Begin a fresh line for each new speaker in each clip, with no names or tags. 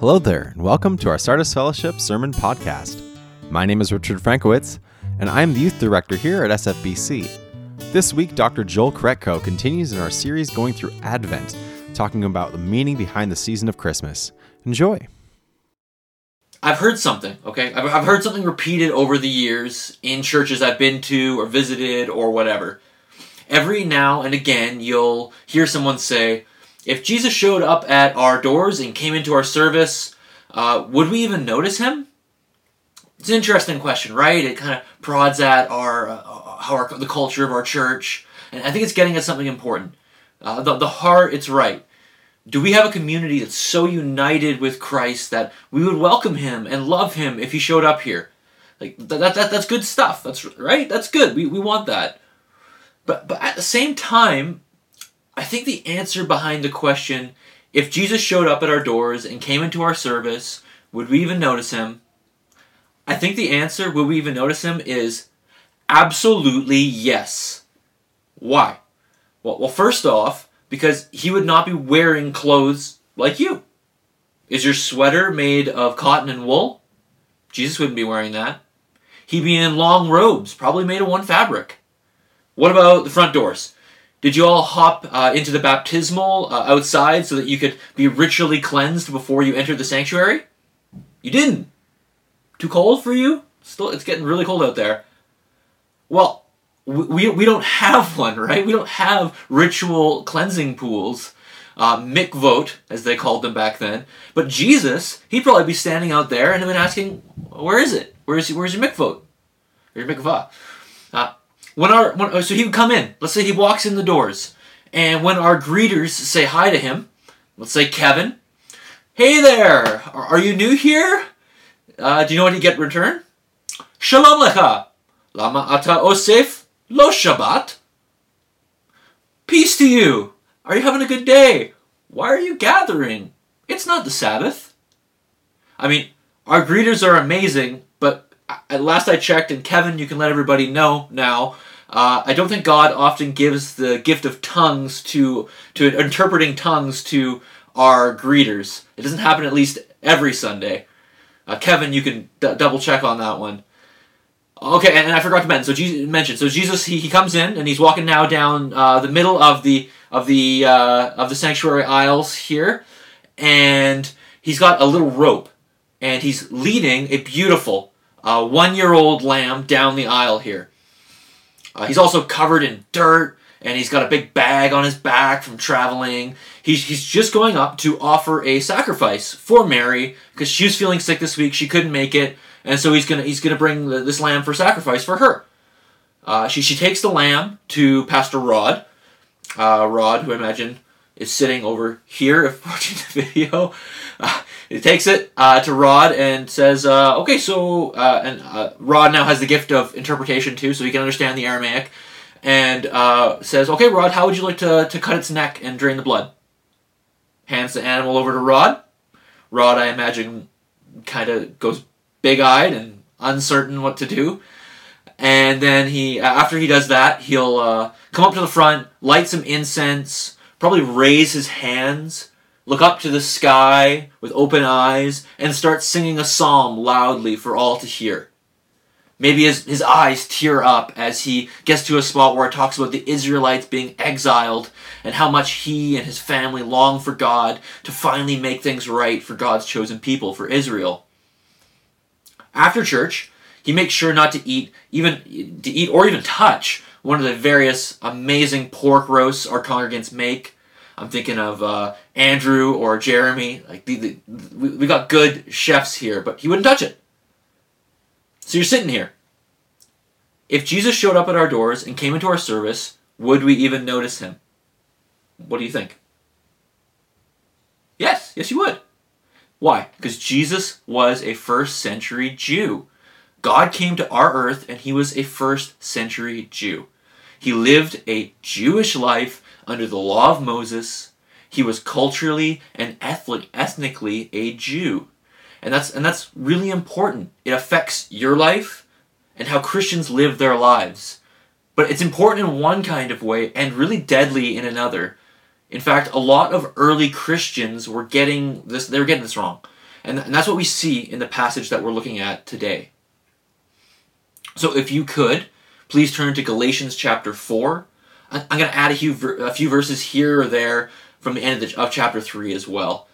Hello there, and welcome to our Sardis Fellowship Sermon Podcast. My name is Richard Frankowitz, and I am the Youth Director here at SFBC. This week, Dr. Joel Koretko continues in our series going through Advent, talking about the meaning behind the season of Christmas. Enjoy.
I've heard something, okay? I've heard something repeated over the years in churches I've been to or visited or whatever. Every now and again, you'll hear someone say, if Jesus showed up at our doors and came into our service, uh, would we even notice him? It's an interesting question, right? It kind of prods at our, uh, how our the culture of our church, and I think it's getting at something important. Uh, the, the heart, it's right. Do we have a community that's so united with Christ that we would welcome him and love him if he showed up here? Like that, that, that that's good stuff. That's right. That's good. We, we want that. But but at the same time, I think the answer behind the question, if Jesus showed up at our doors and came into our service, would we even notice him? I think the answer, would we even notice him, is absolutely yes. Why? Well, well, first off, because he would not be wearing clothes like you. Is your sweater made of cotton and wool? Jesus wouldn't be wearing that. He'd be in long robes, probably made of one fabric. What about the front doors? Did you all hop uh, into the baptismal uh, outside so that you could be ritually cleansed before you entered the sanctuary? You didn't. Too cold for you? Still, it's getting really cold out there. Well, we, we don't have one, right? We don't have ritual cleansing pools, uh, mikvot, as they called them back then. But Jesus, he'd probably be standing out there and have been asking, where is it? Where's, where's your mikvot? Or your mikvah? Uh, when our when, so he would come in. Let's say he walks in the doors, and when our greeters say hi to him, let's say Kevin, "Hey there, are, you new here? Uh, do you know what you get in return? Shalom lecha, lama ata osef lo Shabbat. Peace to you. Are you having a good day? Why are you gathering? It's not the Sabbath. I mean, our greeters are amazing, at last I checked, and Kevin, you can let everybody know now. Uh, I don't think God often gives the gift of tongues to to interpreting tongues to our greeters. It doesn't happen at least every Sunday. Uh, Kevin, you can d- double check on that one. Okay, and, I forgot to mention. So Jesus. So Jesus, he, he comes in and he's walking now down uh, the middle of the of the uh, of the sanctuary aisles here, and he's got a little rope, and he's leading a beautiful uh, one year old lamb down the aisle here. Uh, he's also covered in dirt, and he's got a big bag on his back from traveling. He's, he's just going up to offer a sacrifice for Mary because she was feeling sick this week. She couldn't make it, and so he's gonna he's gonna bring the, this lamb for sacrifice for her. Uh, she she takes the lamb to Pastor Rod. Uh, Rod, who I imagine is sitting over here if watching the video. Uh, he takes it uh, to Rod and says, uh, "Okay, so uh, and uh, Rod now has the gift of interpretation too, so he can understand the Aramaic." And uh, says, "Okay, Rod, how would you like to to cut its neck and drain the blood?" Hands the animal over to Rod. Rod, I imagine, kind of goes big-eyed and uncertain what to do. And then he, after he does that, he'll come up to the front, light some incense, probably raise his hands, look up to the sky with open eyes, and start singing a psalm loudly for all to hear. Maybe his, his eyes tear up as he gets to a spot where it talks about the Israelites being exiled and how much he and his family long for God to finally make things right for God's chosen people, for Israel. After church, he makes sure not to eat even to eat or even touch one of the various amazing pork roasts our congregants make. I'm thinking of uh, Andrew or Jeremy. Like the, the, we, we got good chefs here, but he wouldn't touch it. So you're sitting here. If Jesus showed up at our doors and came into our service, would we even notice him? What do you think? Yes, yes, you would. Why? Because Jesus was a first century Jew. God came to our earth and he was a first century Jew. He lived a Jewish life under the law of Moses. He was culturally and ethnically a Jew. And that's and that's really important. It affects your life and how Christians live their lives. But it's important in one kind of way and really deadly in another. In fact, a lot of early Christians were getting this they were getting this wrong. And, and that's what we see in the passage that we're looking at today. So if you could, please turn to Galatians chapter 4. I'm going to add a few, a few verses here or there from the end of, the, of chapter 3 as well.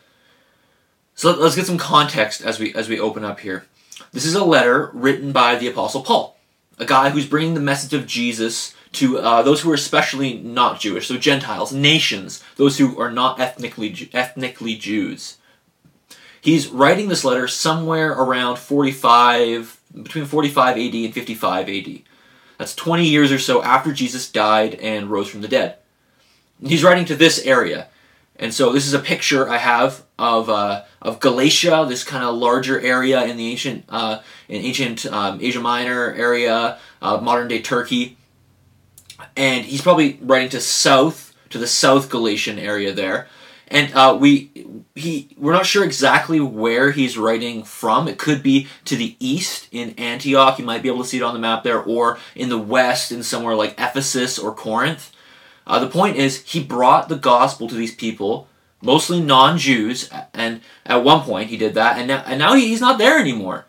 So let, us get some context as we, as we open up here. This is a letter written by the Apostle Paul, a guy who's bringing the message of Jesus to uh, those who are especially not Jewish, so Gentiles, nations, those who are not ethnically ethnically Jews. He's writing this letter somewhere around 45, between 45 AD and 55 AD. That's 20 years or so after Jesus died and rose from the dead. He's writing to this area. And so this is a picture I have of, uh, of Galatia, this kind of larger area in the ancient, uh, in ancient um, Asia Minor area, uh, modern day Turkey and he's probably writing to south to the South Galatian area there. And uh, we he we're not sure exactly where he's writing from. It could be to the east in Antioch. You might be able to see it on the map there, or in the west in somewhere like Ephesus or Corinth. Uh, the point is, he brought the gospel to these people, mostly non-Jews, and at one point he did that, and now, and now he's not there anymore.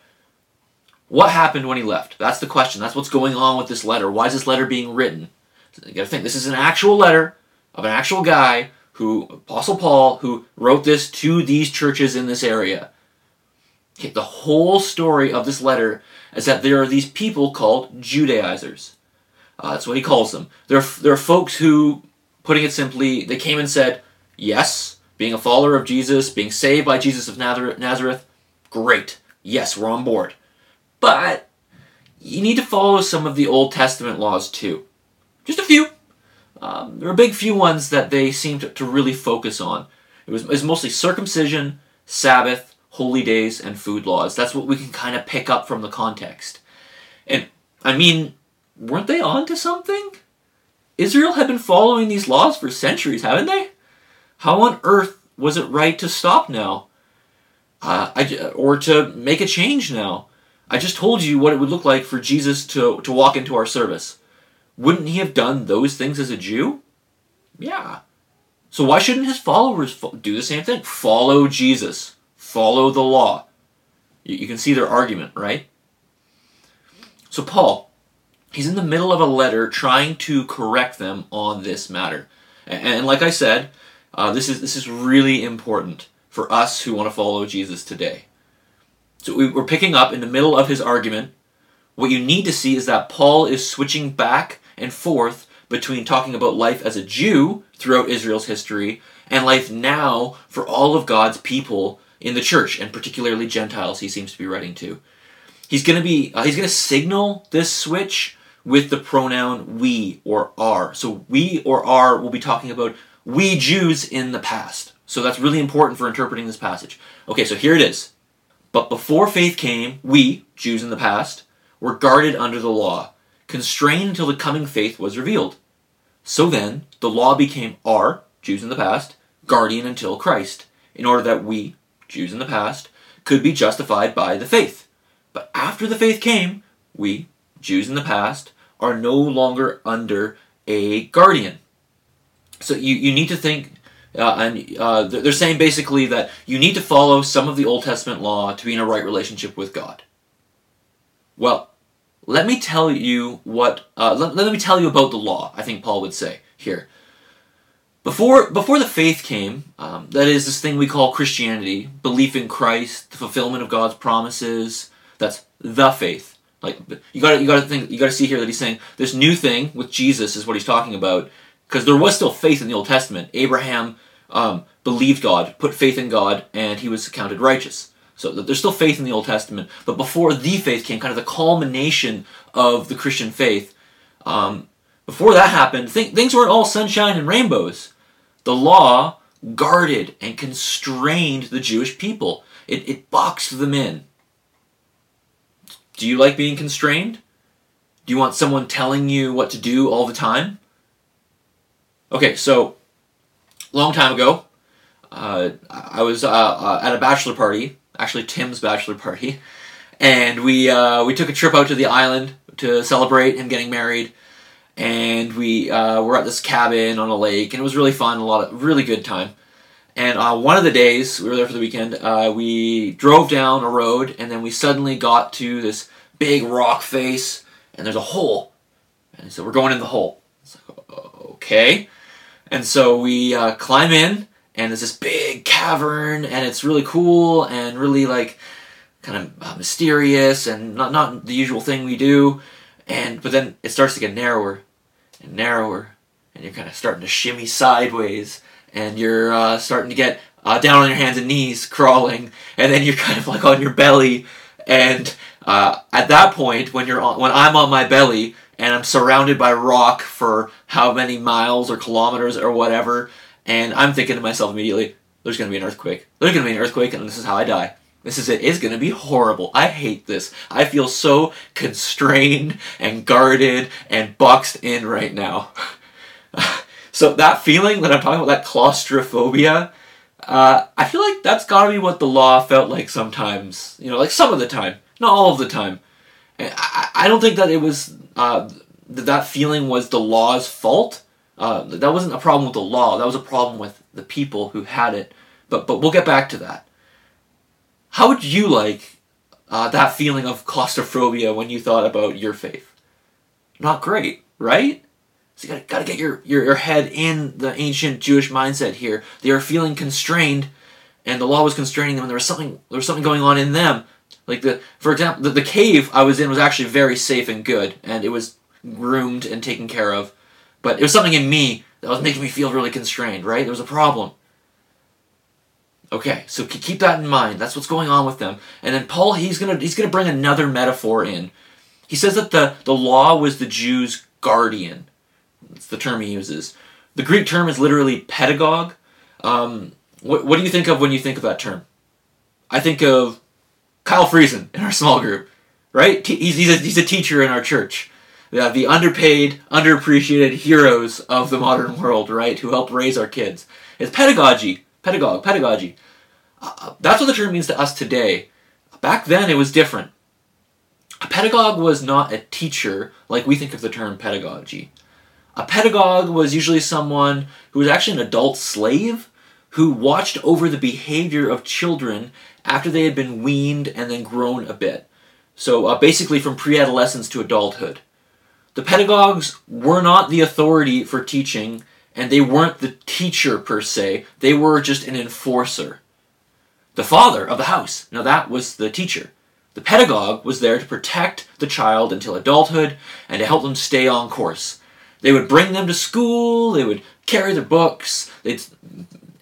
What happened when he left? That's the question. That's what's going on with this letter. Why is this letter being written? you got to think this is an actual letter of an actual guy who Apostle Paul who wrote this to these churches in this area. Okay, the whole story of this letter is that there are these people called Judaizers. Uh, that's what he calls them. There are folks who, putting it simply, they came and said, yes, being a follower of Jesus, being saved by Jesus of Nazareth, great. Yes, we're on board. But you need to follow some of the Old Testament laws too. Just a few. Um, there were big few ones that they seemed to, to really focus on. It was, it was mostly circumcision, Sabbath, holy days, and food laws. That's what we can kind of pick up from the context. And, I mean, weren't they on to something? Israel had been following these laws for centuries, haven't they? How on earth was it right to stop now? Uh, I, or to make a change now? I just told you what it would look like for Jesus to, to walk into our service. Wouldn't he have done those things as a Jew? Yeah. So why shouldn't his followers do the same thing? Follow Jesus. Follow the law. You, can see their argument, right? So Paul, he's in the middle of a letter trying to correct them on this matter. And, like I said, uh, this is this is really important for us who want to follow Jesus today. So we, we're picking up in the middle of his argument. What you need to see is that Paul is switching back and forth between talking about life as a Jew throughout Israel's history and life now for all of God's people in the church, and particularly Gentiles he seems to be writing to. He's going to be uh, he's going to signal this switch with the pronoun we or our. So we or our will be talking about we Jews in the past. So that's really important for interpreting this passage. Okay, so here it is. But before faith came, we, Jews in the past, were guarded under the law constrained until the coming faith was revealed. So then, the law became our, Jews in the past, guardian until Christ, in order that we, Jews in the past, could be justified by the faith. But after the faith came, we, Jews in the past, are no longer under a guardian. So you, you need to think, uh, and uh, they're saying basically that you need to follow some of the Old Testament law to be in a right relationship with God. Well, let me tell you what. Uh, let, let me tell you about the law. I think Paul would say here. Before before the faith came, um, that is this thing we call Christianity, belief in Christ, the fulfillment of God's promises. That's the faith. Like you got you got to think you got to see here that he's saying this new thing with Jesus is what he's talking about because there was still faith in the Old Testament. Abraham um, believed God, put faith in God, and he was counted righteous. So there's still faith in the Old Testament, but before the faith came, kind of the culmination of the Christian faith, um, before that happened, th- things weren't all sunshine and rainbows. The law guarded and constrained the Jewish people. It, it boxed them in. Do you like being constrained? Do you want someone telling you what to do all the time? Okay, so long time ago, uh, I was uh, uh, at a bachelor party actually Tim's bachelor party, and we uh, we took a trip out to the island to celebrate him getting married, and we uh, were at this cabin on a lake, and it was really fun, a lot of really good time. And uh, one of the days we were there for the weekend, uh, we drove down a road, and then we suddenly got to this big rock face, and there's a hole. And so we're going in the hole. It's like, okay. And so we uh, climb in, and there's this big cavern, and it's really cool and really like kind of uh, mysterious and not not the usual thing we do. And but then it starts to get narrower and narrower, and you're kind of starting to shimmy sideways and you're uh, starting to get uh, down on your hands and knees crawling, and then you're kind of like on your belly. And uh, at that point, when you're on, when I'm on my belly and I'm surrounded by rock for how many miles or kilometers or whatever, and I'm thinking to myself immediately, "There's going to be an earthquake. There's going to be an earthquake, and this is how I die." This is it. It's going to be horrible. I hate this. I feel so constrained and guarded and boxed in right now. So that feeling that I'm talking about, that claustrophobia, uh, I feel like that's gotta be what the law felt like sometimes. You know, like some of the time, not all of the time. I, I don't think that it was uh, that that feeling was the law's fault. Uh, that wasn't a problem with the law. That was a problem with the people who had it. But but we'll get back to that. How would you like uh, that feeling of claustrophobia when you thought about your faith? Not great, right? So you gotta, gotta get your, your, your head in the ancient Jewish mindset here. They are feeling constrained, and the law was constraining them, and there was something there was something going on in them. Like the for example, the, the cave I was in was actually very safe and good, and it was groomed and taken care of. But it was something in me that was making me feel really constrained, right? There was a problem. Okay, so keep that in mind. That's what's going on with them. And then Paul, he's gonna he's gonna bring another metaphor in. He says that the, the law was the Jews' guardian. It's the term he uses. The Greek term is literally pedagogue. Um, what, what do you think of when you think of that term? I think of Kyle Friesen in our small group, right? He's, he's, a, he's a teacher in our church. Yeah, the underpaid, underappreciated heroes of the modern world, right? Who help raise our kids. It's pedagogy, pedagogue, pedagogy. Uh, that's what the term means to us today. Back then, it was different. A pedagogue was not a teacher like we think of the term pedagogy. A pedagogue was usually someone who was actually an adult slave who watched over the behavior of children after they had been weaned and then grown a bit. So uh, basically from pre-adolescence to adulthood. The pedagogues were not the authority for teaching and they weren't the teacher per se, they were just an enforcer. The father of the house, now that was the teacher. The pedagogue was there to protect the child until adulthood and to help them stay on course. They would bring them to school. They would carry their books. They'd,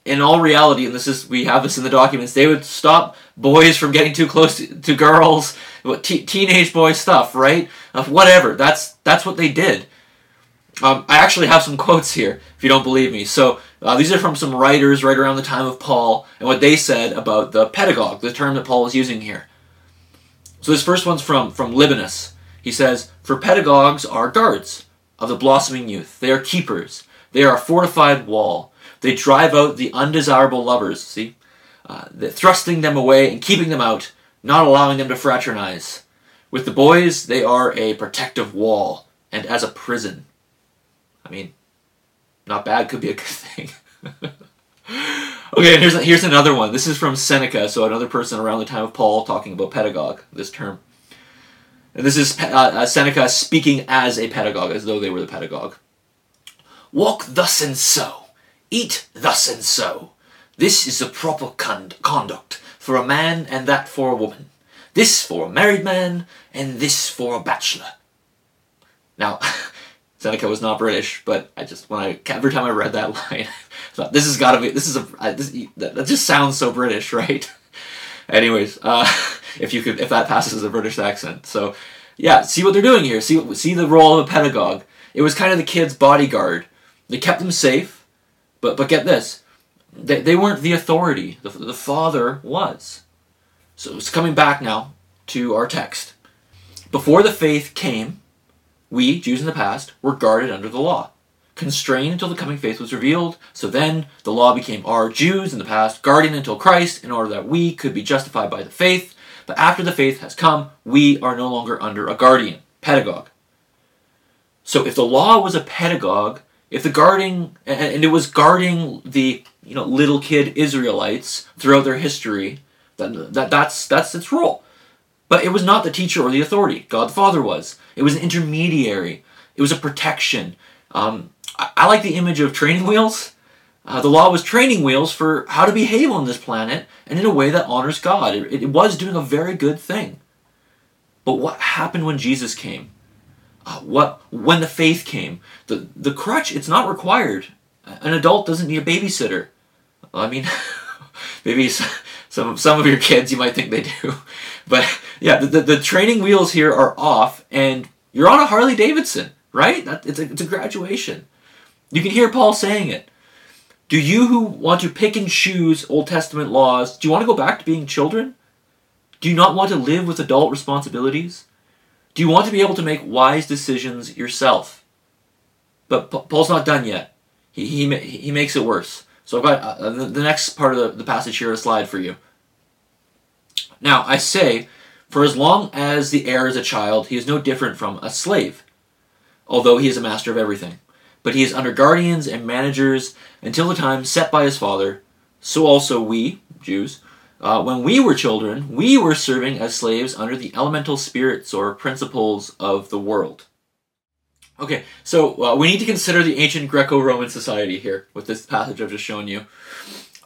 in all reality, and this is we have this in the documents, they would stop boys from getting too close to, to girls. Teenage boy stuff, right? Uh, whatever. That's that's what they did. Um, I actually have some quotes here, if you don't believe me. So uh, these are from some writers right around the time of Paul, and what they said about the pedagogue, the term that Paul is using here. So this first one's from from Libanius. He says, "For pedagogues are guards." of the blossoming youth. They are keepers. They are a fortified wall. They drive out the undesirable lovers, see? Uh, thrusting them away and keeping them out, not allowing them to fraternize. With the boys, they are a protective wall, and as a prison. I mean, not bad, could be a good thing. okay, here's, here's another one. This is from Seneca, so another person around the time of Paul talking about pedagogue, this term. And this is uh, uh, Seneca speaking as a pedagogue, as though they were the pedagogue. Walk thus and so, eat thus and so. This is the proper con- conduct for a man and that for a woman. This for a married man and this for a bachelor. Now, Seneca was not British, but I just when I every time I read that line, I thought this has got to be this is a this, that just sounds so British, right? Anyways, uh, if you could, if that passes as a British accent. So, yeah, see what they're doing here. See, see the role of a pedagogue. It was kind of the kid's bodyguard. They kept them safe, but but get this, they, they weren't the authority. The, the father was. So it's coming back now to our text. Before the faith came, we, Jews in the past, were guarded under the law constrained until the coming faith was revealed. So then the law became our Jews in the past, guarding until Christ, in order that we could be justified by the faith. But after the faith has come, we are no longer under a guardian, pedagogue. So if the law was a pedagogue, if the guarding, and it was guarding the you know little kid Israelites throughout their history. That, that that's that's its role. But it was not the teacher or the authority. God the Father was. It was an intermediary. It was a protection. Um, I, I, like the image of training wheels. Uh, the law was training wheels for how to behave on this planet and in a way that honors God. It, it was doing a very good thing. But what happened when Jesus came? Uh, what when the faith came? The the crutch it's not required. An adult doesn't need a babysitter. I mean, maybe some some of your kids you might think they do, but yeah, the, the, the training wheels here are off, and you're on a Harley Davidson, right? That, it's a it's a graduation. You can hear Paul saying it. Do you who want to pick and choose Old Testament laws, do you want to go back to being children? Do you not want to live with adult responsibilities? Do you want to be able to make wise decisions yourself? But Paul's not done yet. He, he, he makes it worse. So I've got uh, the, the next part of the, the passage here, a slide for you. Now, I say, for as long as the heir is a child, he is no different from a slave, although he is a master of everything. But he is under guardians and managers until the time set by his father. So also we, Jews, uh, when we were children, we were serving as slaves under the elemental spirits or principles of the world. Okay, so uh, we need to consider the ancient Greco Roman society here with this passage I've just shown you.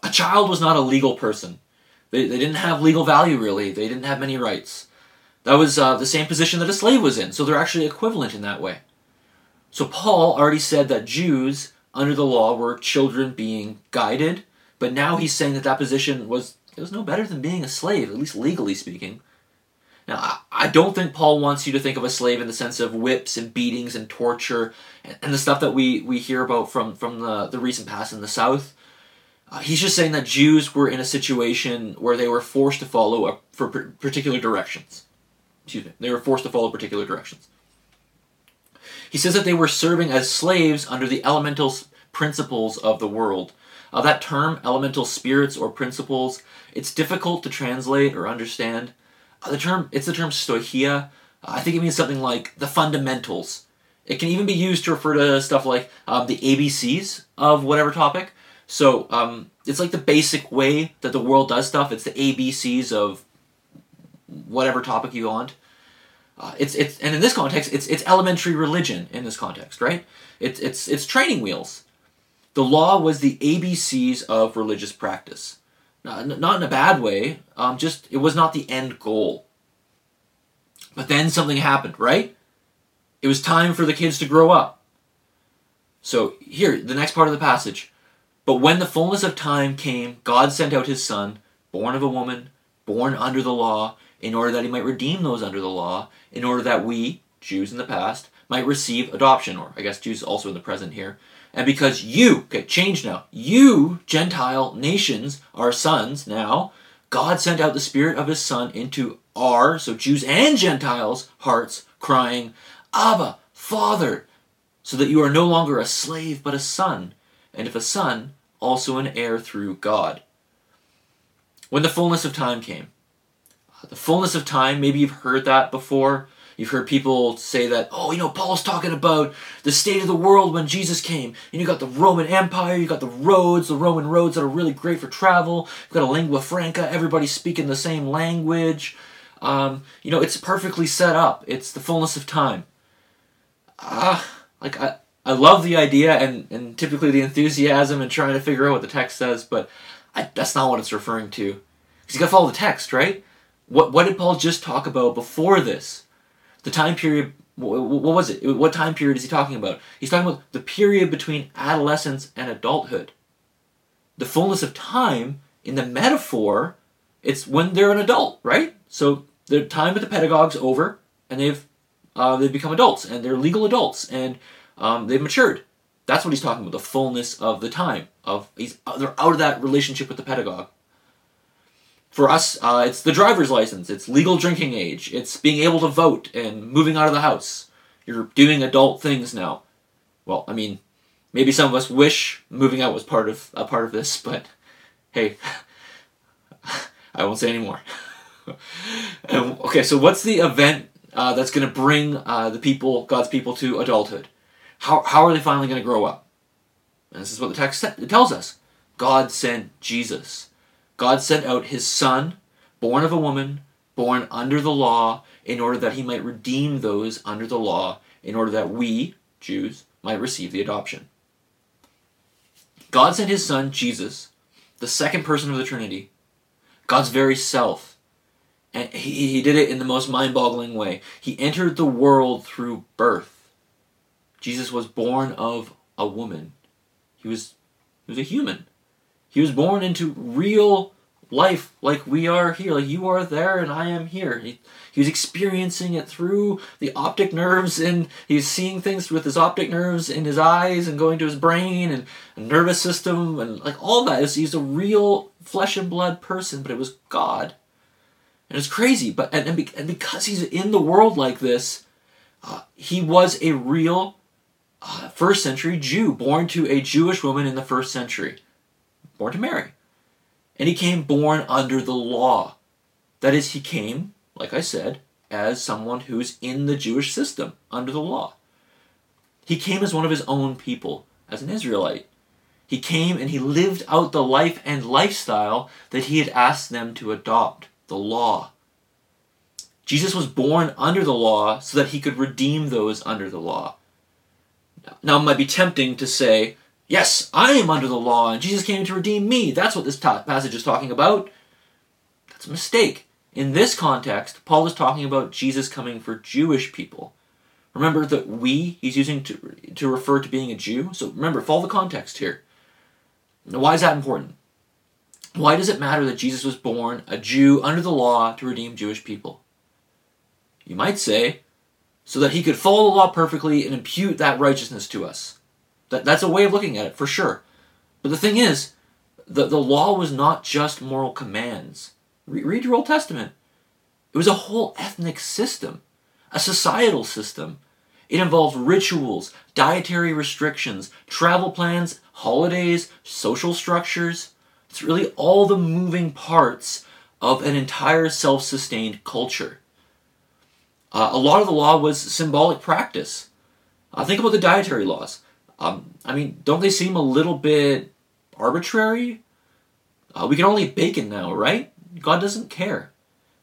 A child was not a legal person, they, they didn't have legal value really, they didn't have many rights. That was uh, the same position that a slave was in, so they're actually equivalent in that way. So Paul already said that Jews under the law were children being guided, but now he's saying that that position was it was no better than being a slave, at least legally speaking. Now, I don't think Paul wants you to think of a slave in the sense of whips and beatings and torture and the stuff that we, we hear about from, from the, the recent past in the South. Uh, he's just saying that Jews were in a situation where they were forced to follow a, for particular directions. Excuse me, they were forced to follow particular directions. He says that they were serving as slaves under the elemental principles of the world. Uh, that term, elemental spirits or principles, it's difficult to translate or understand. The term, it's the term stoicheia. Uh, I think it means something like the fundamentals. It can even be used to refer to stuff like um, the ABCs of whatever topic. So um, it's like the basic way that the world does stuff. It's the ABCs of whatever topic you want. Uh, it's it's and in this context, it's it's elementary religion in this context, right? It's it's it's training wheels. The law was the ABCs of religious practice. Not in a bad way, um, just it was not the end goal. But then something happened, right? It was time for the kids to grow up. So, here, the next part of the passage. But when the fullness of time came, God sent out his Son, born of a woman, born under the law, in order that he might redeem those under the law, in order that we, Jews in the past, might receive adoption, or I guess Jews also in the present here, and because you, okay, change now, you, Gentile nations, are sons now, God sent out the Spirit of His Son into our, so Jews and Gentiles, hearts, crying, Abba, Father, so that you are no longer a slave but a son, and if a son, also an heir through God. When the fullness of time came, the fullness of time, maybe you've heard that before. You've heard people say that, oh, you know, Paul's talking about the state of the world when Jesus came. And you got the Roman Empire, you got the roads, the Roman roads that are really great for travel. You've got a lingua franca, everybody's speaking the same language. Um, you know, it's perfectly set up. It's the fullness of time. Ah, uh, like I, I love the idea and, and typically the enthusiasm and trying to figure out what the text says, but I, that's not what it's referring to. Because you got to follow the text, right? What what did Paul just talk about before this? The time period what was it what time period is he talking about? He's talking about the period between adolescence and adulthood. The fullness of time in the metaphor it's when they're an adult right? So the time with the pedagogue's over and they've uh, they've become adults and they're legal adults and um, they've matured. That's what he's talking about the fullness of the time of he's they're out of that relationship with the pedagogue for us, uh, it's the driver's license, it's legal drinking age, it's being able to vote and moving out of the house. You're doing adult things now. Well, I mean, maybe some of us wish moving out was part of a part of this, but hey, I won't say anymore. and, okay, so what's the event uh, that's going to bring uh, the people, God's people, to adulthood? How, how are they finally going to grow up? And this is what the text tells us. God sent Jesus. God sent out his son, born of a woman, born under the law, in order that he might redeem those under the law, in order that we, Jews, might receive the adoption. God sent his son, Jesus, the second person of the Trinity, God's very self. And he, he did it in the most mind boggling way. He entered the world through birth. Jesus was born of a woman. He was, he was a human. He was born into real life like we are here. Like you are there and I am here. He, he was experiencing it through the optic nerves and he's seeing things with his optic nerves in his eyes and going to his brain and nervous system and like all that. He's a real flesh and blood person, but it was God. And it's crazy, but and, and, and because he's in the world like this, uh, he was a real uh, first century Jew, born to a Jewish woman in the first century, born to Mary. And he came born under the law. That is, he came, like I said, as someone who's in the Jewish system, under the law. He came as one of his own people, as an Israelite. He came and he lived out the life and lifestyle that he had asked them to adopt the law. Jesus was born under the law so that he could redeem those under the law. Now, it might be tempting to say, Yes, I am under the law, and Jesus came to redeem me. That's what this passage is talking about. That's a mistake. In this context, Paul is talking about Jesus coming for Jewish people. Remember that we, he's using to, to refer to being a Jew. So remember, follow the context here. Now, why is that important? Why does it matter that Jesus was born a Jew under the law to redeem Jewish people? You might say, so that he could follow the law perfectly and impute that righteousness to us. That, that's a way of looking at it, for sure. But the thing is, the, the law was not just moral commands. Re- read your Old Testament. It was a whole ethnic system, a societal system. It involved rituals, dietary restrictions, travel plans, holidays, social structures. It's really all the moving parts of an entire self sustained culture. Uh, a lot of the law was symbolic practice. Uh, think about the dietary laws. Um, I mean, don't they seem a little bit arbitrary? Uh, we can only eat bacon now, right? God doesn't care.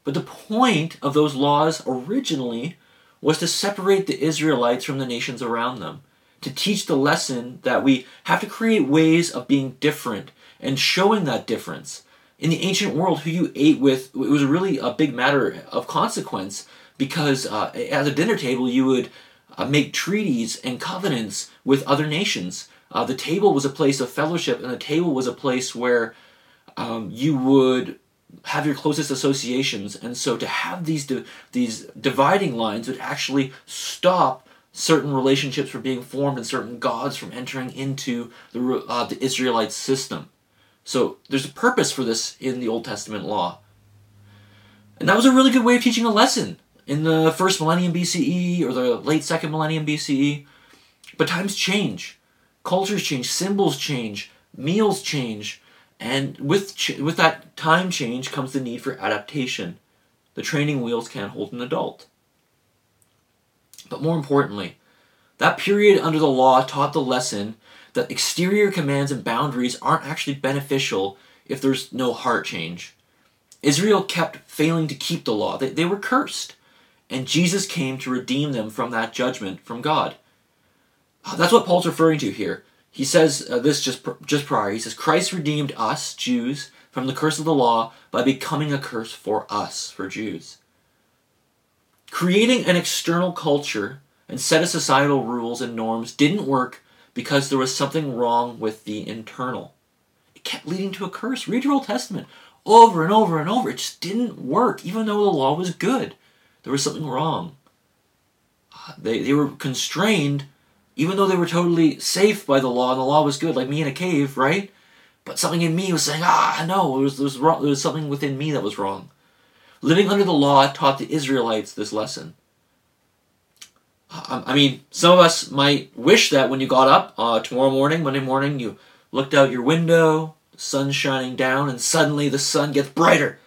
But the point of those laws originally was to separate the Israelites from the nations around them, to teach the lesson that we have to create ways of being different and showing that difference. In the ancient world, who you ate with, it was really a big matter of consequence because uh, at a dinner table, you would uh, make treaties and covenants with other nations. Uh, the table was a place of fellowship, and the table was a place where um, you would have your closest associations. And so, to have these di- these dividing lines would actually stop certain relationships from being formed and certain gods from entering into the uh, the Israelite system. So, there's a purpose for this in the Old Testament law, and that was a really good way of teaching a lesson in the first millennium BCE or the late second millennium BCE. But times change, cultures change, symbols change, meals change, and with ch- with that time change comes the need for adaptation. The training wheels can't hold an adult. But more importantly, that period under the law taught the lesson that exterior commands and boundaries aren't actually beneficial if there's no heart change. Israel kept failing to keep the law. They, they were cursed. And Jesus came to redeem them from that judgment from God. Uh, that's what Paul's referring to here. He says uh, this just just prior. He says Christ redeemed us Jews from the curse of the law by becoming a curse for us, for Jews. Creating an external culture and set of societal rules and norms didn't work because there was something wrong with the internal. It kept leading to a curse. Read your Old Testament over and over and over. It just didn't work, even though the law was good there was something wrong. They, they were constrained, even though they were totally safe by the law, and the law was good, like me in a cave, right? But something in me was saying, ah, no, there was, there was, wrong, there was something within me that was wrong. Living under the law taught the Israelites this lesson. I mean, some of us might wish that when you got up uh, tomorrow morning, Monday morning, you looked out your window, the sun's shining down, and suddenly the sun gets brighter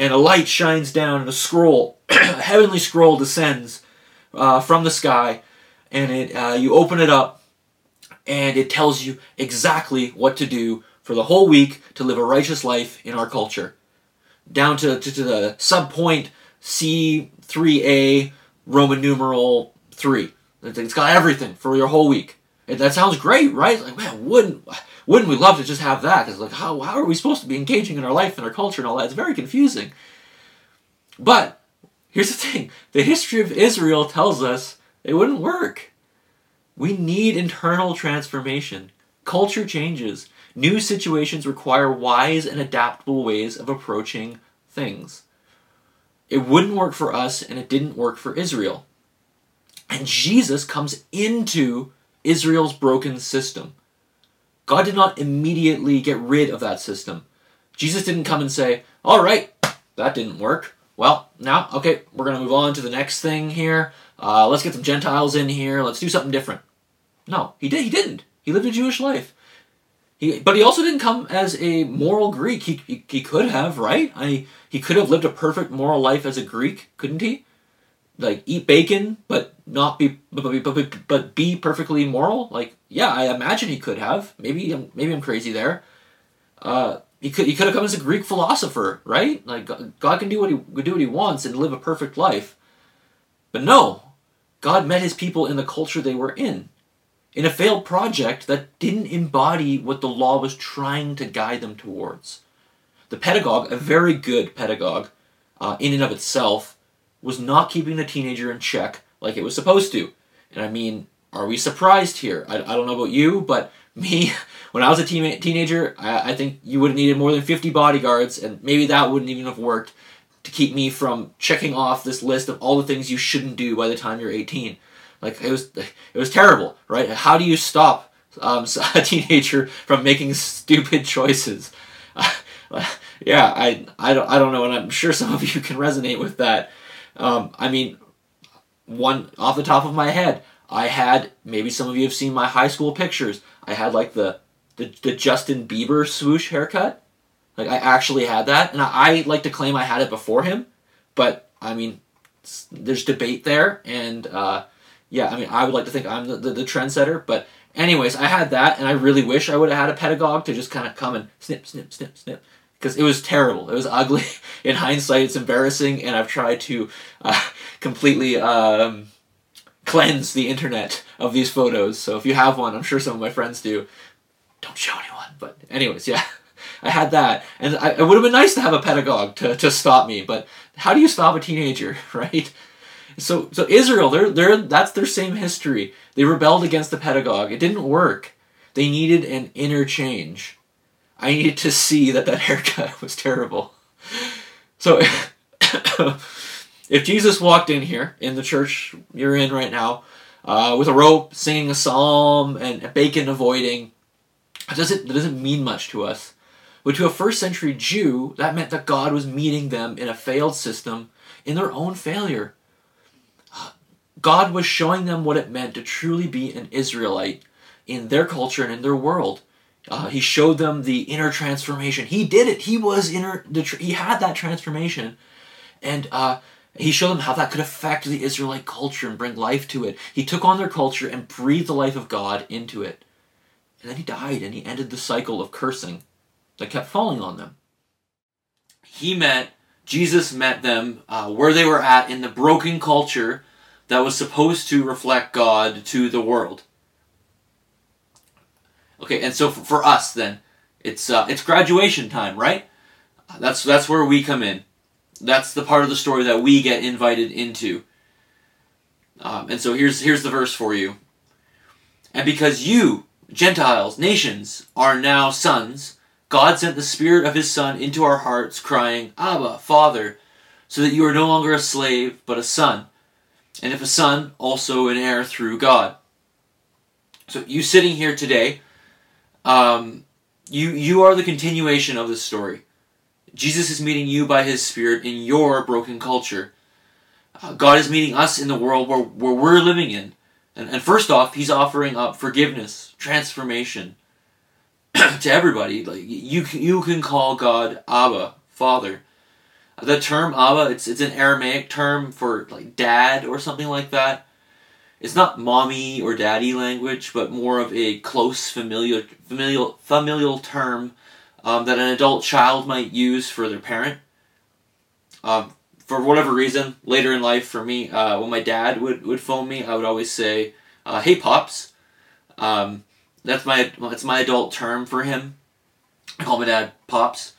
and a light shines down and a scroll, heavenly scroll descends uh, from the sky, and it uh, you open it up, and it tells you exactly what to do for the whole week to live a righteous life in our culture. Down to, to, to the subpoint C3A Roman numeral 3. It's got everything for your whole week. And that sounds great, right? Like, man, wouldn't wouldn't we love to just have that? Because like, how how are we supposed to be engaging in our life and our culture and all that? It's very confusing. But here's the thing: the history of Israel tells us it wouldn't work. We need internal transformation. Culture changes. New situations require wise and adaptable ways of approaching things. It wouldn't work for us, and it didn't work for Israel. And Jesus comes into Israel's broken system. God did not immediately get rid of that system. Jesus didn't come and say, All right, that didn't work. Well, now, okay, we're going to move on to the next thing here. Uh, let's get some Gentiles in here. Let's do something different. No, he did. He didn't. He lived a Jewish life. He, but he also didn't come as a moral Greek. He, he, he could have, right? I, he could have lived a perfect moral life as a Greek, couldn't he? like eat bacon but not be but, but, but, but be perfectly moral like yeah i imagine he could have maybe maybe i'm crazy there uh he could he could have come as a greek philosopher right like god can do what he do what he wants and live a perfect life but no god met his people in the culture they were in in a failed project that didn't embody what the law was trying to guide them towards the pedagogue a very good pedagogue uh, in and of itself was not keeping the teenager in check like it was supposed to. And I mean, are we surprised here? I, I don't know about you, but me, when I was a teen, teenager, I, I think you would have needed more than 50 bodyguards, and maybe that wouldn't even have worked to keep me from checking off this list of all the things you shouldn't do by the time you're 18. Like, it was, it was terrible, right? How do you stop um, a teenager from making stupid choices? yeah, I, I, don't, I don't know, and I'm sure some of you can resonate with that. Um, I mean, one off the top of my head, I had maybe some of you have seen my high school pictures. I had like the the, the Justin Bieber swoosh haircut. Like I actually had that, and I, I like to claim I had it before him, but I mean, there's debate there, and uh, yeah, I mean, I would like to think I'm the, the, the trendsetter, but anyways, I had that, and I really wish I would have had a pedagogue to just kind of come and snip, snip, snip, snip, because it was terrible. It was ugly. In hindsight, it's embarrassing, and I've tried to uh, completely um, cleanse the internet of these photos. So if you have one, I'm sure some of my friends do. Don't show anyone. But anyways, yeah, I had that, and I, it would have been nice to have a pedagogue to, to stop me. But how do you stop a teenager, right? So so Israel, they're they're that's their same history. They rebelled against the pedagogue. It didn't work. They needed an interchange. I needed to see that that haircut was terrible. So, if Jesus walked in here in the church you're in right now, uh, with a rope, singing a psalm, and bacon avoiding, that doesn't it doesn't mean much to us. But to a first century Jew, that meant that God was meeting them in a failed system, in their own failure. God was showing them what it meant to truly be an Israelite in their culture and in their world. Uh, he showed them the inner transformation. He did it. He was inner. The, he had that transformation, and uh, he showed them how that could affect the Israelite culture and bring life to it. He took on their culture and breathed the life of God into it, and then he died and he ended the cycle of cursing that kept falling on them. He met Jesus met them uh, where they were at in the broken culture that was supposed to reflect God to the world. Okay, and so for, for us then, it's uh, it's graduation time, right? That's that's where we come in. That's the part of the story that we get invited into. Um, and so here's here's the verse for you. And because you Gentiles, nations, are now sons, God sent the Spirit of His Son into our hearts, crying, Abba, Father, so that you are no longer a slave, but a son. And if a son, also an heir through God. So you sitting here today um, you you are the continuation of this story. Jesus is meeting you by His Spirit in your broken culture. Uh, God is meeting us in the world where, where we're living in. And, and first off, He's offering up forgiveness, transformation to everybody. Like you, you can call God Abba, Father. The term Abba, it's it's an Aramaic term for like dad or something like that. it's not mommy or daddy language, but more of a close familiar familial familial term um, that an adult child might use for their parent. Um, for whatever reason, later in life, for me, uh, when my dad would, would phone me, I would always say, uh, "Hey, pops." Um, that's my that's my adult term for him. I call my dad pops.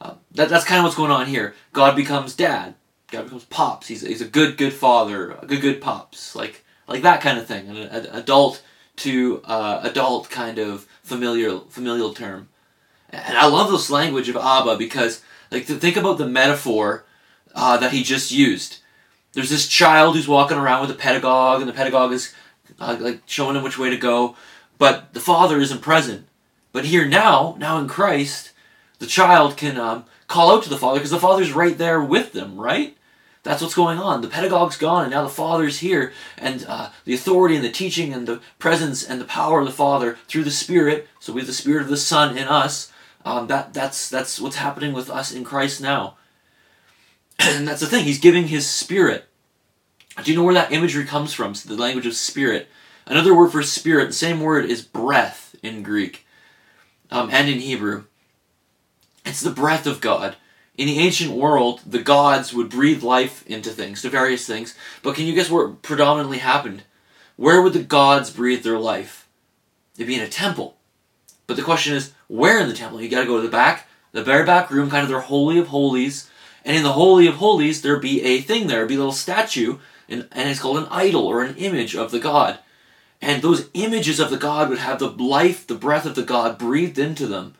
Uh, that, that's kind of what's going on here. God becomes dad. God becomes pops. He's, he's a good good father. A good good pops. Like like that kind of thing. An, an adult to uh, adult kind of familiar familial term. And I love this language of Abba because like to think about the metaphor uh, that he just used. There's this child who's walking around with a pedagogue, and the pedagogue is uh, like showing him which way to go, but the father isn't present. But here now, now in Christ, the child can um, call out to the father because the father's right there with them, right? That's what's going on. The pedagogue's gone, and now the Father's here, and uh, the authority and the teaching and the presence and the power of the Father through the Spirit. So we have the Spirit of the Son in us. Um, that that's that's what's happening with us in Christ now. And that's the thing. He's giving His Spirit. Do you know where that imagery comes from? So the language of spirit. Another word for spirit, the same word is breath in Greek um, and in Hebrew. It's the breath of God. In the ancient world, the gods would breathe life into things, to various things. But can you guess where predominantly happened? Where would the gods breathe their life? It'd be in a temple. But the question is, where in the temple? You gotta go to the back, the very back room, kind of their holy of holies. And in the holy of holies, there'd be a thing there, be a little statue, and, and it's called an idol or an image of the god. And those images of the god would have the life, the breath of the god breathed into them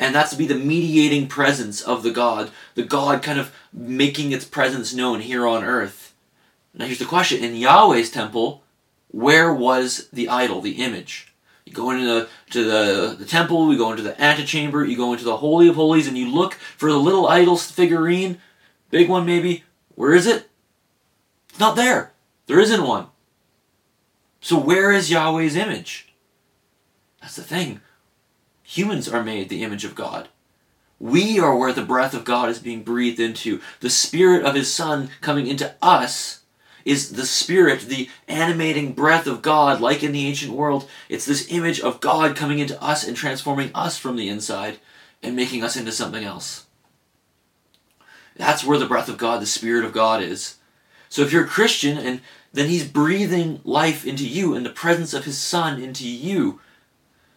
and that's to be the mediating presence of the God, the God kind of making its presence known here on earth. Now here's the question: in Yahweh's temple, where was the idol, the image? You go into the to the, the temple, we go into the antechamber, you go into the holy of holies, and you look for the little idol figurine, big one maybe. Where is it? It's not there. There isn't one. So where is Yahweh's image? That's the thing. Humans are made the image of God. We are where the breath of God is being breathed into. The Spirit of His Son coming into us is the Spirit, the animating breath of God, like in the ancient world. It's this image of God coming into us and transforming us from the inside and making us into something else. That's where the breath of God, the Spirit of God is. So if you're a Christian and then He's breathing life into you and the presence of His Son into you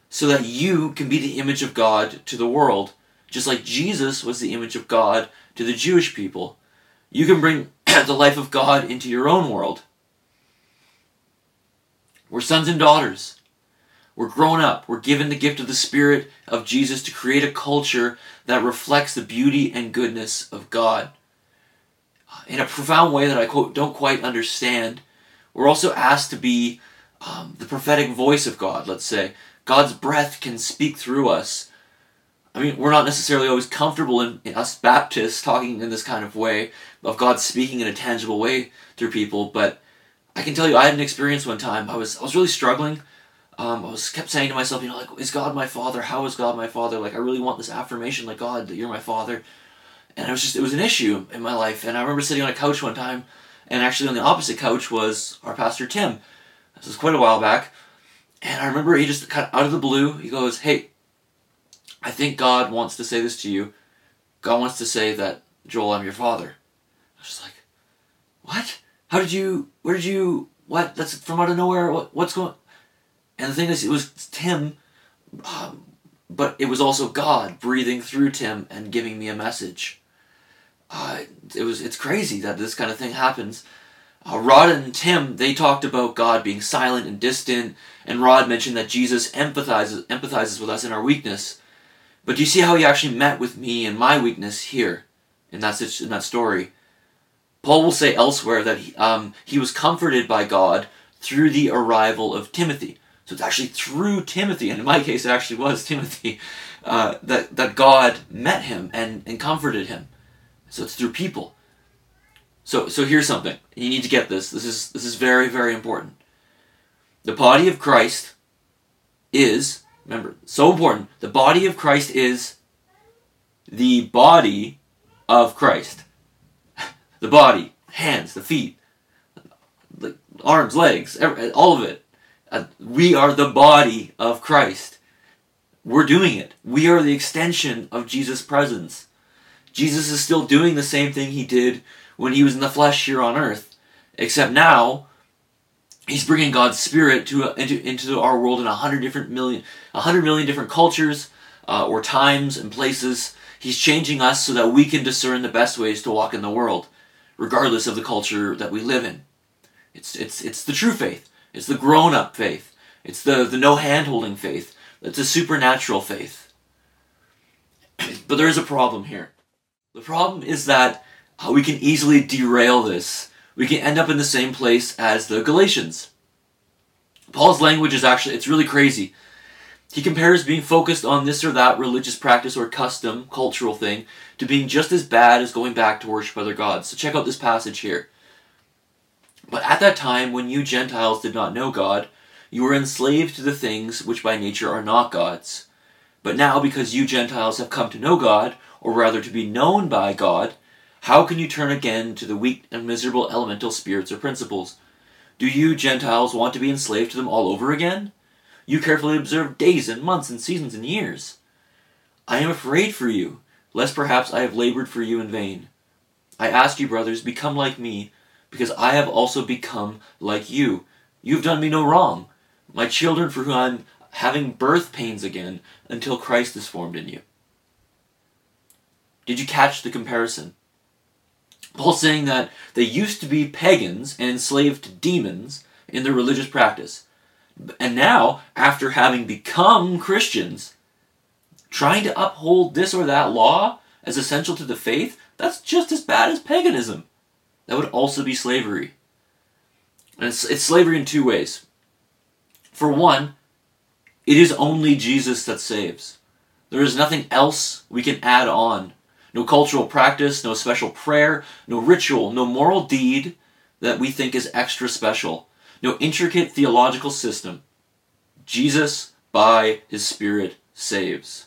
so that you can be the image of God to the world, just like Jesus was the image of God to the Jewish people. You can bring the life of God into your own world. We're sons and daughters. We're grown up. We're given the gift of the Spirit of Jesus to create a culture that reflects the beauty and goodness of God. In a profound way that I quote, don't quite understand, we're also asked to be um, the prophetic voice of God, let's say, God's breath can speak through us. I mean, we're not necessarily always comfortable in, in, us Baptists talking in this kind of way of God speaking in a tangible way through people, but I can tell you, I had an experience one time. I was I was really struggling. Um, I was kept saying to myself, you know, like, is God my Father? How is God my Father? Like, I really want this affirmation, like God, that you're my Father. And it was just it was an issue in my life. And I remember sitting on a couch one time, and actually on the opposite couch was our pastor Tim. This was quite a while back and I remember he just kind of out of the blue, he goes, Hey, I think God wants to say this to you. God wants to say that, Joel, I'm your father. I was just like, What? How did you, where did you, what? That's from out of nowhere. What, what's going And the thing is, it was Tim, um, but it was also God breathing through Tim and giving me a message. Uh, it was, it's crazy that this kind of thing happens. Uh, Rod and Tim, they talked about God being silent and distant, and Rod mentioned that Jesus empathizes, empathizes with us in our weakness. But do you see how he actually met with me in my weakness here, in that, in that story? Paul will say elsewhere that he, um, he was comforted by God through the arrival of Timothy. So it's actually through Timothy, and in my case it actually was Timothy, uh, that, that God met him and, and comforted him. So it's through people. So so here's something. You need to get this. This is this is very very important. The body of Christ is remember so important. The body of Christ is the body of Christ. The body, hands, the feet. the arms, legs, all of it. Uh, we are the body of Christ. We're doing it. We are the extension of Jesus' presence. Jesus is still doing the same thing he did when he was in the flesh here on earth, except now he's bringing God's spirit to into into our world in a hundred different million, a hundred million different cultures uh, or times and places. He's changing us so that we can discern the best ways to walk in the world, regardless of the culture that we live in. It's it's it's the true faith. It's the grown up faith. It's the the no hand holding faith. It's a supernatural faith. But there is a problem here. The problem is that uh, we can easily derail this. We can end up in the same place as the Galatians. Paul's language is actually, it's really crazy. He compares being focused on this or that religious practice or custom, cultural thing, to being just as bad as going back to worship other gods. So check out this passage here. But at that time, when you Gentiles did not know God, you were enslaved to the things which by nature are not God's. But now, because you Gentiles have come to know God, or rather to be known by God, how can you turn again to the weak and miserable elemental spirits or principles? Do you Gentiles want to be enslaved to them all over again? You carefully observe days and months and seasons and years. I am afraid for you, lest perhaps I have labored for you in vain. I ask you, brothers, become like me, because I have also become like you. You have done me no wrong. My children, for whom I am having birth pains again, until Christ is formed in you. Did you catch the comparison? Paul's saying that they used to be pagans and enslaved to demons in their religious practice. And now, after having become Christians, trying to uphold this or that law as essential to the faith, that's just as bad as paganism. That would also be slavery. And it's, it's slavery in two ways. For one, it is only Jesus that saves. There is nothing else we can add on no cultural practice, no special prayer, no ritual, no moral deed that we think is extra special, no intricate theological system. Jesus, by his Spirit, saves.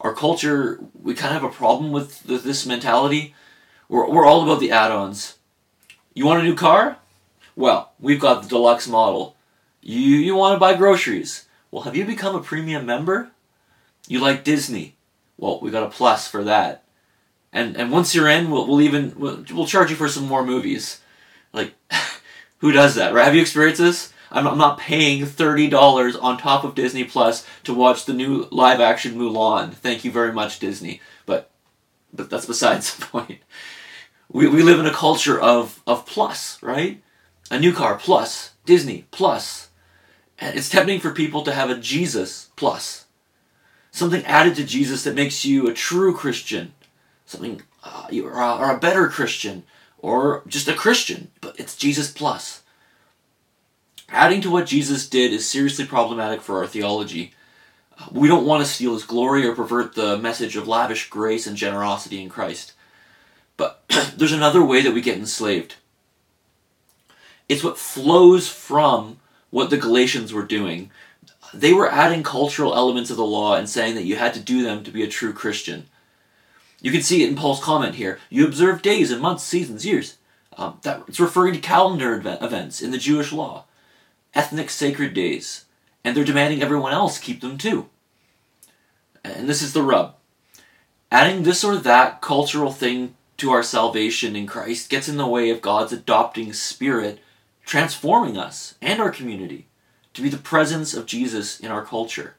Our culture, we kind of have a problem with this mentality. We're, we're all about the add ons. You want a new car? Well, we've got the deluxe model. You, you want to buy groceries? Well, have you become a premium member? You like Disney? well, we got a plus for that. And and once you're in, we'll, we'll even we'll, we'll charge you for some more movies. Like, who does that, right? Have you experienced this? I'm, I'm not paying thirty dollars on top of Disney Plus to watch the new live action Mulan. Thank you very much, Disney. But but that's besides the point. We, we live in a culture of of plus, right? A new car plus Disney plus, and it's tempting for people to have a Jesus plus something added to Jesus that makes you a true Christian, something uh, you are a, or a better Christian, or just a Christian, but it's Jesus plus. Adding to what Jesus did is seriously problematic for our theology. Uh, we don't want to steal his glory or pervert the message of lavish grace and generosity in Christ. But there's another way that we get enslaved. It's what flows from what the Galatians were doing they were adding cultural elements of the law and saying that you had to do them to be a true Christian. You can see it in Paul's comment here. You observe days and months, seasons, years. Um, that it's referring to calendar event, events in the Jewish law, ethnic sacred days, and they're demanding everyone else keep them too. And this is the rub. Adding this or that cultural thing to our salvation in Christ gets in the way of God's adopting spirit transforming us and our community to be the presence of Jesus in our culture.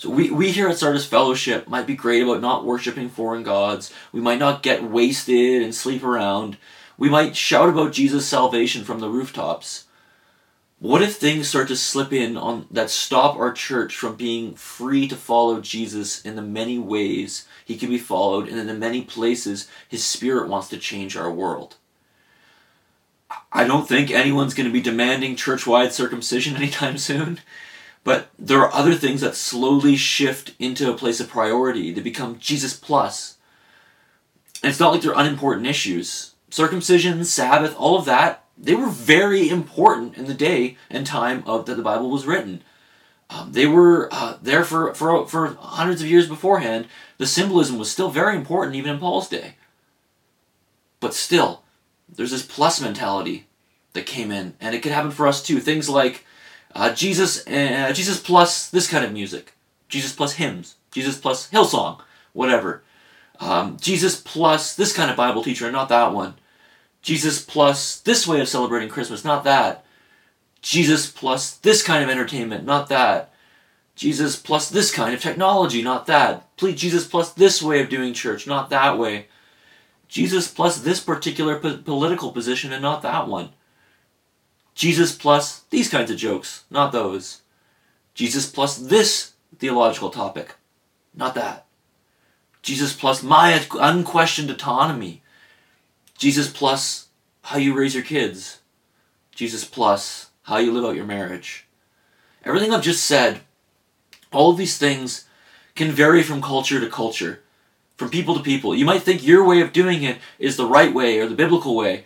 So we, we here at Sardis Fellowship might be great about not worshiping foreign gods. We might not get wasted and sleep around. We might shout about Jesus' salvation from the rooftops. What if things start to slip in on that stop our church from being free to follow Jesus in the many ways he can be followed and in the many places his spirit wants to change our world? I don't think anyone's going to be demanding church wide circumcision anytime soon. But there are other things that slowly shift into a place of priority. They become Jesus plus. And it's not like they're unimportant issues. Circumcision, Sabbath, all of that, they were very important in the day and time of that the Bible was written. Um, they were uh, there for, for, for hundreds of years beforehand. The symbolism was still very important even in Paul's day. But still, there's this plus mentality that came in, and it could happen for us too. Things like uh, Jesus, uh, Jesus plus this kind of music, Jesus plus hymns, Jesus plus Hillsong, whatever. Um, Jesus plus this kind of Bible teacher, and not that one. Jesus plus this way of celebrating Christmas, not that. Jesus plus this kind of entertainment, not that. Jesus plus this kind of technology, not that. Please, Jesus plus this way of doing church, not that way. Jesus plus this particular po- political position and not that one. Jesus plus these kinds of jokes, not those. Jesus plus this theological topic, not that. Jesus plus my unquestioned autonomy. Jesus plus how you raise your kids. Jesus plus how you live out your marriage. Everything I've just said, all of these things can vary from culture to culture, from people to people. You might think your way of doing it is the right way or the biblical way.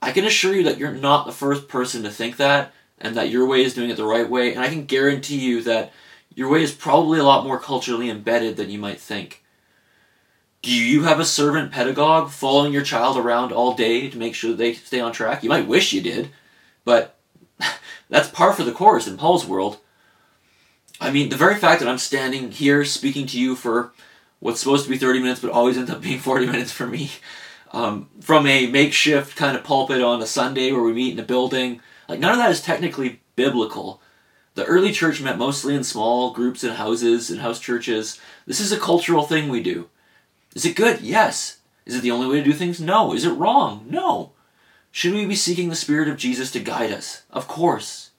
I can assure you that you're not the first person to think that and that your way is doing it the right way. And I can guarantee you that your way is probably a lot more culturally embedded than you might think. Do you have a servant pedagogue following your child around all day to make sure they stay on track? You might wish you did, but that's par for the course in Paul's world. I mean, the very fact that I'm standing here speaking to you for what's supposed to be 30 minutes but always ends up being 40 minutes for me, um, from a makeshift kind of pulpit on a Sunday where we meet in a building, like none of that is technically biblical. The early church met mostly in small groups in houses and house churches. This is a cultural thing we do. Is it good? Yes. Is it the only way to do things? No. Is it wrong? No. Should we be seeking the Spirit of Jesus to guide us? Of course.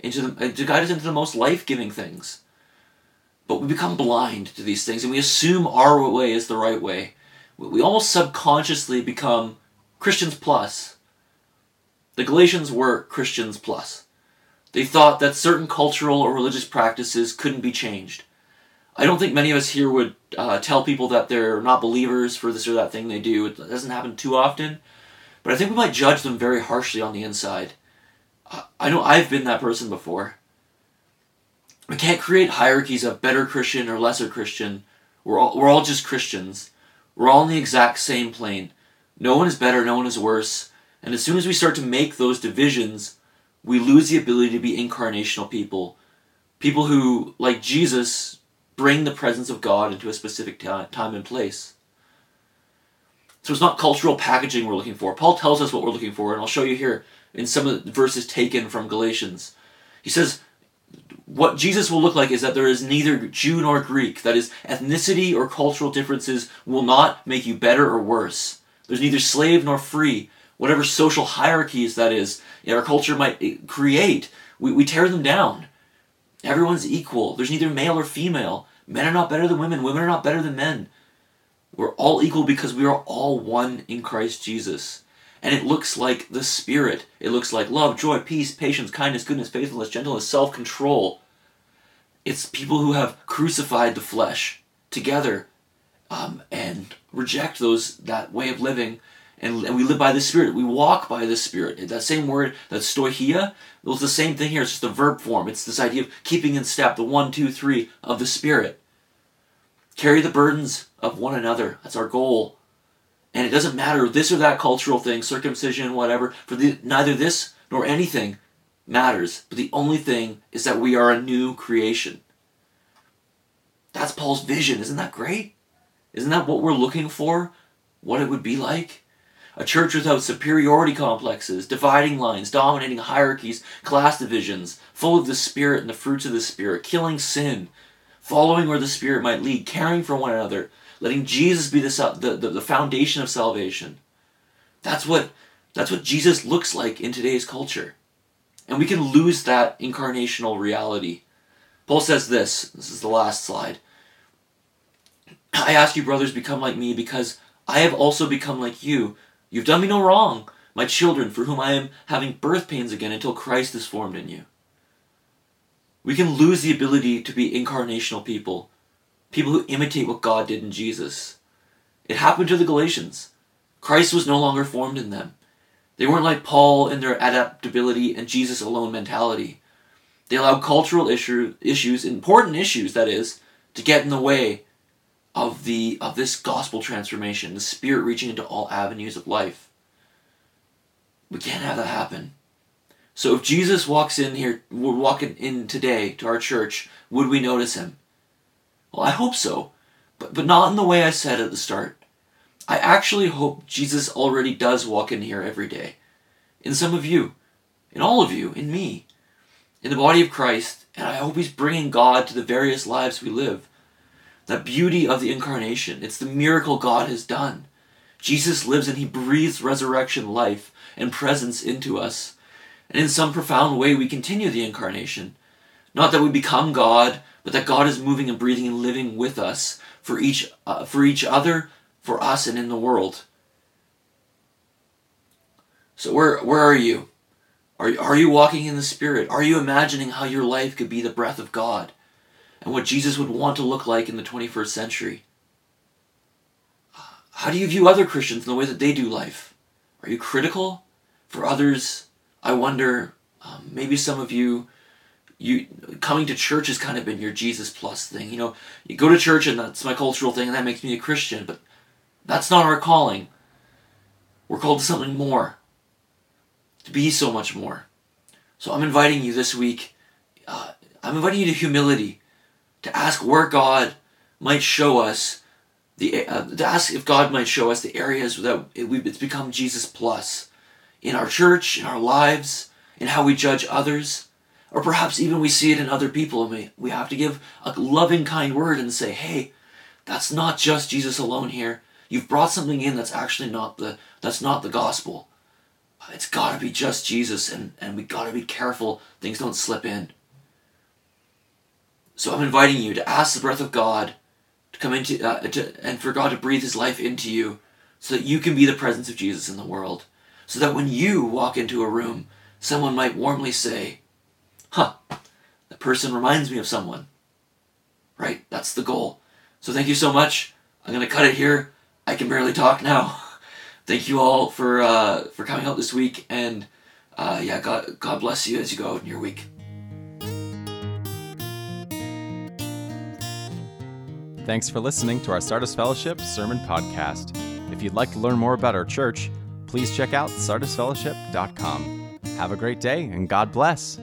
Into the, uh, to guide us into the most life giving things. But we become blind to these things and we assume our way is the right way. We almost subconsciously become Christians plus. The Galatians were Christians plus. They thought that certain cultural or religious practices couldn't be changed. I don't think many of us here would uh, tell people that they're not believers for this or that thing they do. It doesn't happen too often. But I think we might judge them very harshly on the inside. I know I've been that person before. We can't create hierarchies of better Christian or lesser Christian. We're all, we're all just Christians. We're all on the exact same plane. No one is better, no one is worse. And as soon as we start to make those divisions, we lose the ability to be incarnational people. People who, like Jesus, bring the presence of God into a specific time and place. So it's not cultural packaging we're looking for. Paul tells us what we're looking for, and I'll show you here in some of the verses taken from Galatians. He says, what Jesus will look like is that there is neither Jew nor Greek. That is, ethnicity or cultural differences will not make you better or worse. There's neither slave nor free. Whatever social hierarchies that is, our culture might eh, create, we, we tear them down. Everyone's equal. There's neither male or female. Men are not better than women. Women are not better than men. We're all equal because we are all one in Christ Jesus. And it looks like the Spirit. It looks like love, joy, peace, patience, kindness, goodness, faithfulness, gentleness, self control. It's people who have crucified the flesh together um, and reject those that way of living. And, and we live by the Spirit. We walk by the Spirit. That same word, that stoicheia, it's the same thing here. It's just the verb form. It's this idea of keeping in step, the one, two, three of the Spirit. Carry the burdens of one another. That's our goal. And it doesn't matter this or that cultural thing, circumcision, whatever, for the, neither this nor anything matters. But the only thing is that we are a new creation. That's Paul's vision. Isn't that great? Isn't that what we're looking for? What it would be like? A church without superiority complexes, dividing lines, dominating hierarchies, class divisions, full of the Spirit and the fruits of the Spirit, killing sin, following where the Spirit might lead, caring for one another, letting Jesus be the, the, the, the foundation of salvation. That's what, that's what Jesus looks like in today's culture. And we can lose that incarnational reality. Paul says this this is the last slide. I ask you, brothers, become like me because I have also become like you. You've done me no wrong, my children, for whom I am having birth pains again until Christ is formed in you. We can lose the ability to be incarnational people, people who imitate what God did in Jesus. It happened to the Galatians. Christ was no longer formed in them. They weren't like Paul in their adaptability and Jesus alone mentality. They allowed cultural issue, issues, important issues that is, to get in the way of the of this gospel transformation, the spirit reaching into all avenues of life. We can't have that happen. So if Jesus walks in here, we're walking in today to our church, would we notice him? Well, I hope so, but, but not in the way I said at the start. I actually hope Jesus already does walk in here every day. In some of you, in all of you, in me, in the body of Christ, and I hope He's bringing God to the various lives we live. That beauty of the incarnation, it's the miracle God has done. Jesus lives and He breathes resurrection life and presence into us. And in some profound way, we continue the incarnation. Not that we become God, but that God is moving and breathing and living with us for each, uh, for each other, for us, and in the world. So where where are you? Are, are you walking in the Spirit? Are you imagining how your life could be the breath of God and what Jesus would want to look like in the 21st century? How do you view other Christians in the way that they do life? Are you critical? For others, I wonder, um, maybe some of you, you coming to church has kind of been your Jesus plus thing. You know, you go to church and that's my cultural thing and that makes me a Christian, but that's not our calling. We're called to something more to be so much more. So I'm inviting you this week, uh, I'm inviting you to humility, to ask where God might show us the uh, to ask if God might show us the areas that it's become Jesus plus in our church, in our lives, in how we judge others, or perhaps even we see it in other people and we, we have to give a loving, kind word and say, hey, that's not just Jesus alone here. You've brought something in that's actually not the that's not the gospel. It's got to be just Jesus, and, and we got to be careful things don't slip in. So I'm inviting you to ask the breath of God to come into, uh, to, and for God to breathe His life into you, so that you can be the presence of Jesus in the world. So that when you walk into a room, someone might warmly say, "Huh, that person reminds me of someone." Right? That's the goal. So thank you so much. I'm gonna cut it here. I can barely talk now. thank you all for uh, for coming out this week, and uh, yeah, God God bless you as you go out in your week.
Thanks for listening to our Sardis Fellowship Sermon Podcast. If you'd like to learn more about our church, please check out sardisfellowship.com. Have a great day and God bless.